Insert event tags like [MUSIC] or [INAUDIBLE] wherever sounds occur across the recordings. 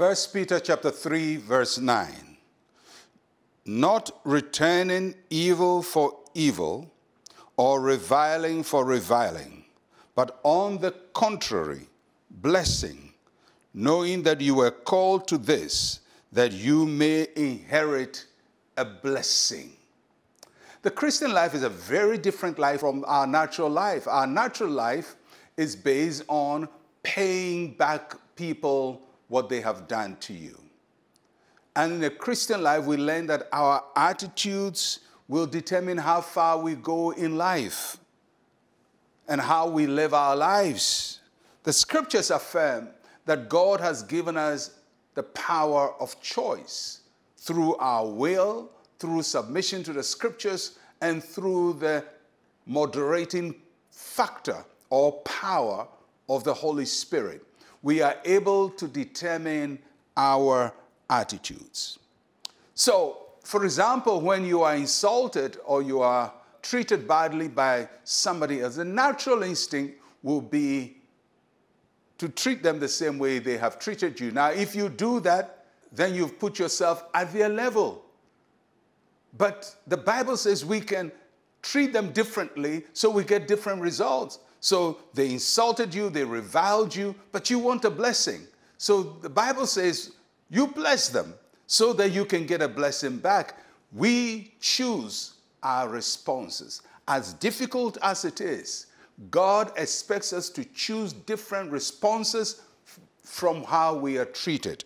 1 Peter chapter 3 verse 9. Not returning evil for evil or reviling for reviling, but on the contrary, blessing, knowing that you were called to this, that you may inherit a blessing. The Christian life is a very different life from our natural life. Our natural life is based on paying back people what they have done to you. And in the Christian life, we learn that our attitudes will determine how far we go in life and how we live our lives. The scriptures affirm that God has given us the power of choice through our will, through submission to the scriptures, and through the moderating factor or power of the Holy Spirit. We are able to determine our attitudes. So, for example, when you are insulted or you are treated badly by somebody else, the natural instinct will be to treat them the same way they have treated you. Now, if you do that, then you've put yourself at their level. But the Bible says we can treat them differently so we get different results. So they insulted you, they reviled you, but you want a blessing. So the Bible says you bless them so that you can get a blessing back. We choose our responses. As difficult as it is, God expects us to choose different responses from how we are treated.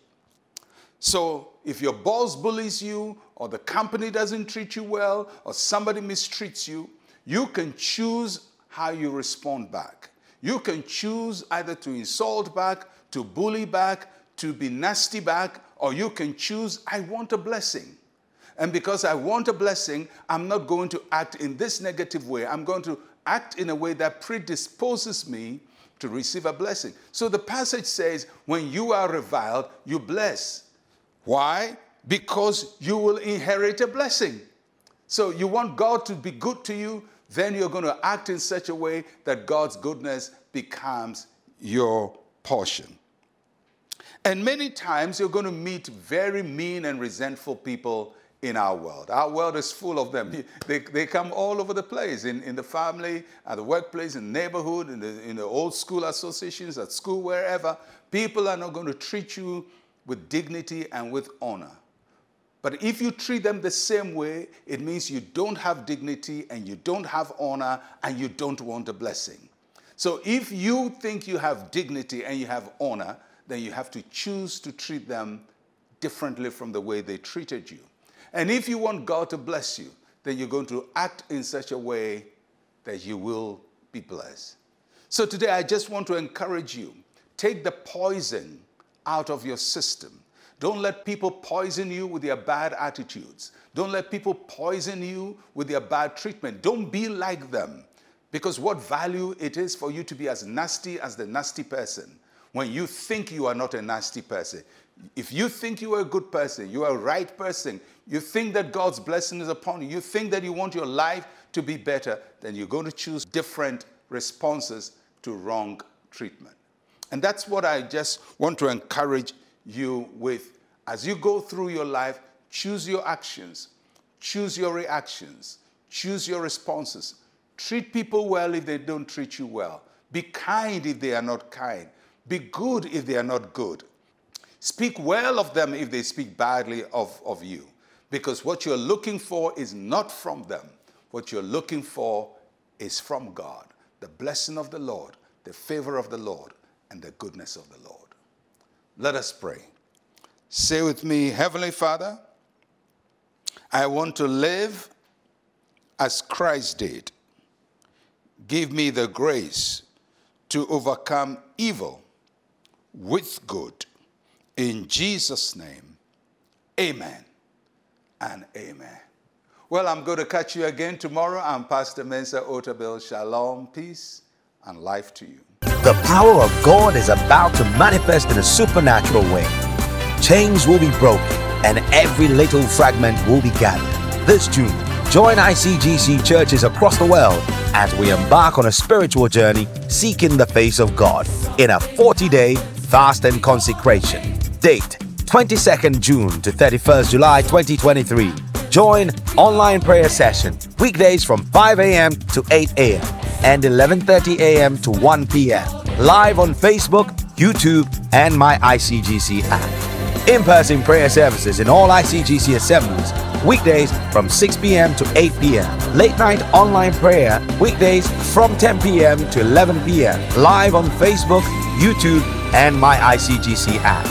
So, if your boss bullies you, or the company doesn't treat you well, or somebody mistreats you, you can choose how you respond back. You can choose either to insult back, to bully back, to be nasty back, or you can choose, I want a blessing. And because I want a blessing, I'm not going to act in this negative way. I'm going to act in a way that predisposes me to receive a blessing. So the passage says, when you are reviled, you bless. Why? Because you will inherit a blessing. So you want God to be good to you, then you're going to act in such a way that God's goodness becomes your portion. And many times you're going to meet very mean and resentful people in our world. Our world is full of them. [LAUGHS] They, they come all over the place in, in the family, at the workplace, in the neighborhood, in the, in the old school associations, at school, wherever. People are not going to treat you with dignity and with honor. But if you treat them the same way, it means you don't have dignity and you don't have honor and you don't want a blessing. So if you think you have dignity and you have honor, then you have to choose to treat them differently from the way they treated you. And if you want God to bless you, then you're going to act in such a way that you will be blessed. So today, I just want to encourage you take the poison out of your system. Don't let people poison you with their bad attitudes. Don't let people poison you with their bad treatment. Don't be like them. Because what value it is for you to be as nasty as the nasty person when you think you are not a nasty person. If you think you are a good person, you are a right person, you think that God's blessing is upon you, you think that you want your life to be better, then you're going to choose different responses to wrong treatment. And that's what I just want to encourage you with. As you go through your life, choose your actions, choose your reactions, choose your responses. Treat people well if they don't treat you well. Be kind if they are not kind. Be good if they are not good. Speak well of them if they speak badly of, of you. Because what you're looking for is not from them. What you're looking for is from God the blessing of the Lord, the favor of the Lord, and the goodness of the Lord. Let us pray. Say with me, Heavenly Father, I want to live as Christ did. Give me the grace to overcome evil with good. In Jesus' name, amen and amen. Well, I'm going to catch you again tomorrow. I'm Pastor Mensa Otabil. Shalom, peace, and life to you. The power of God is about to manifest in a supernatural way. Chains will be broken, and every little fragment will be gathered. This June, join ICGC churches across the world as we embark on a spiritual journey seeking the face of God in a 40 day fast and consecration. Date 22nd June to 31st July 2023. Join online prayer session weekdays from 5 a.m. to 8 a.m. and 11:30 a.m. to 1 p.m. Live on Facebook, YouTube, and my ICGC app. In-person prayer services in all ICGC assemblies weekdays from 6 p.m. to 8 p.m. Late night online prayer weekdays from 10 p.m. to 11 p.m. Live on Facebook, YouTube, and my ICGC app.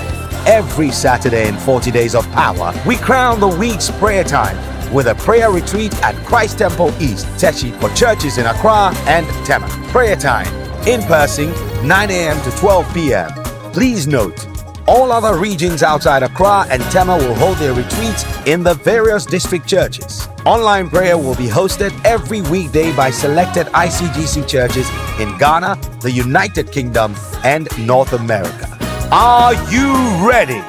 Every Saturday in 40 Days of Power, we crown the week's prayer time with a prayer retreat at Christ Temple East, Teshie for churches in Accra and Tema. Prayer time in person 9 a.m. to 12 p.m. Please note, all other regions outside Accra and Tema will hold their retreats in the various district churches. Online prayer will be hosted every weekday by selected ICGC churches in Ghana, the United Kingdom, and North America. Are you ready?